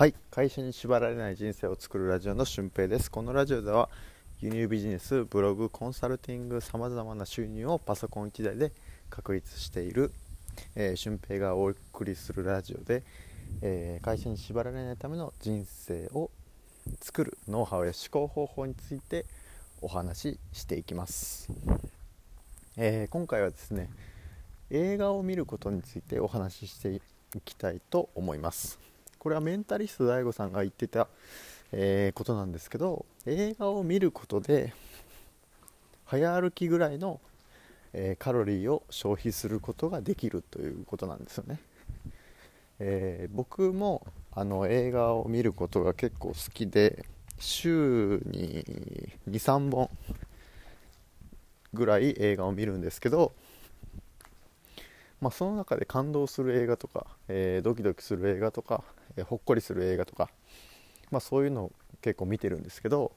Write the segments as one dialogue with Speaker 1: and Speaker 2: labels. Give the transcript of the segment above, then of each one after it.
Speaker 1: はい。会社に縛られない人生を作るラジオの俊平です。このラジオでは輸入ビジネスブログコンサルティングさまざまな収入をパソコン1台で確立している、えー、俊平がお送りするラジオで、えー、会社に縛られないための人生を作るノウハウや思考方法についてお話ししていきます、えー、今回はですね映画を見ることについてお話ししていきたいと思います。これはメンタリスト DAIGO さんが言ってた、えー、ことなんですけど映画を見ることで早歩きぐらいの、えー、カロリーを消費することができるということなんですよね、えー、僕もあの映画を見ることが結構好きで週に23本ぐらい映画を見るんですけどまあ、その中で感動する映画とか、えー、ドキドキする映画とか、えー、ほっこりする映画とか、まあ、そういうのを結構見てるんですけど、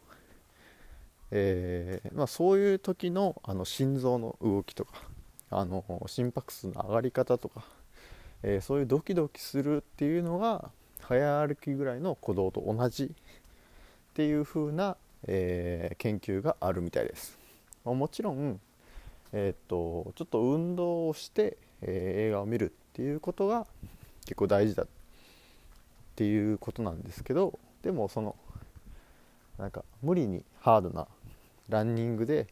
Speaker 1: えー、まあ、そういう時のあの心臓の動きとかあの心拍数の上がり方とか、えそういうドキドキするっていうのが早歩きぐらいの鼓動と同じっていう風な、え研究があるみたいです。まあ、もちろんえー、っとちょっと運動をして、えー、映画を見るっていうことが結構大事だっっていうことなんですけどでもそのなんか無理にハードなランニングで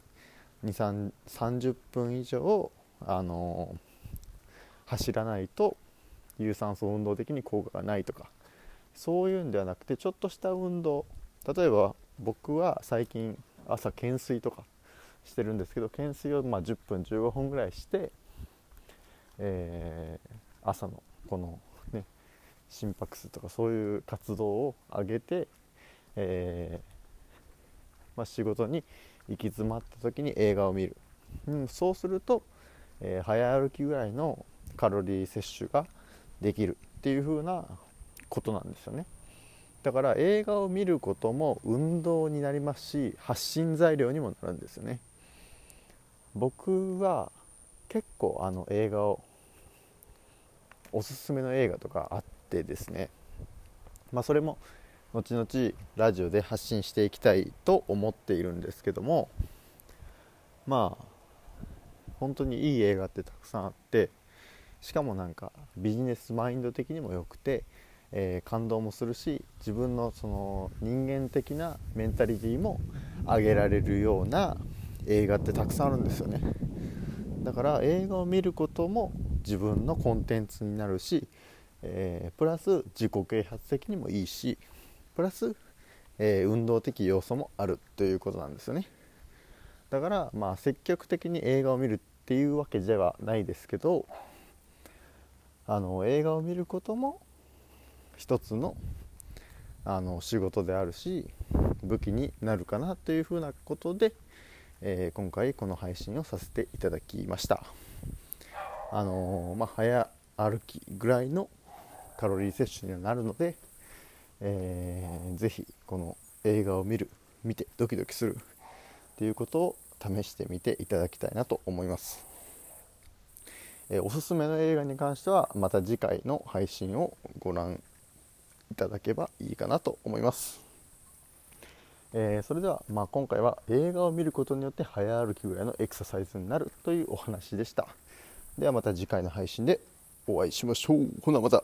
Speaker 1: 30分以上、あのー、走らないと有酸素運動的に効果がないとかそういうんではなくてちょっとした運動例えば僕は最近朝懸垂とかしてるんですけど懸垂をま10分15分ぐらいしてえー、朝のこの心拍数とかそういう活動を上げて、えー、まあ、仕事に行き詰まった時に映画を見る、うん、そうすると、えー、早歩きぐらいのカロリー摂取ができるっていう風なことなんですよね。だから映画を見ることも運動になりますし発信材料にもなるんですよね。僕は結構あの映画をおすすめの映画とかあってですねまあそれも後々ラジオで発信していきたいと思っているんですけどもまあ本当にいい映画ってたくさんあってしかもなんかビジネスマインド的にも良くて、えー、感動もするし自分のその人間的なメンタリティーも上げられるような映画ってたくさんあるんですよね。だから映画を見ることも自分のコンテンツになるし、えー、プラス自己啓発的にもいいしプラス、えー、運動的要素もあるということなんですよねだからまあ積極的に映画を見るっていうわけではないですけどあの映画を見ることも一つのあの仕事であるし武器になるかなというふうなことで、えー、今回この配信をさせていただきました。あのー、まあ、早歩きぐらいのカロリー摂取にはなるので、えー、ぜひこの映画を見る見てドキドキするっていうことを試してみていただきたいなと思います、えー、おすすめの映画に関してはまた次回の配信をご覧いただけばいいかなと思います、えー、それでは、まあ、今回は映画を見ることによって早歩きぐらいのエクササイズになるというお話でした。ではまた次回の配信でお会いしましょう。ほなまた。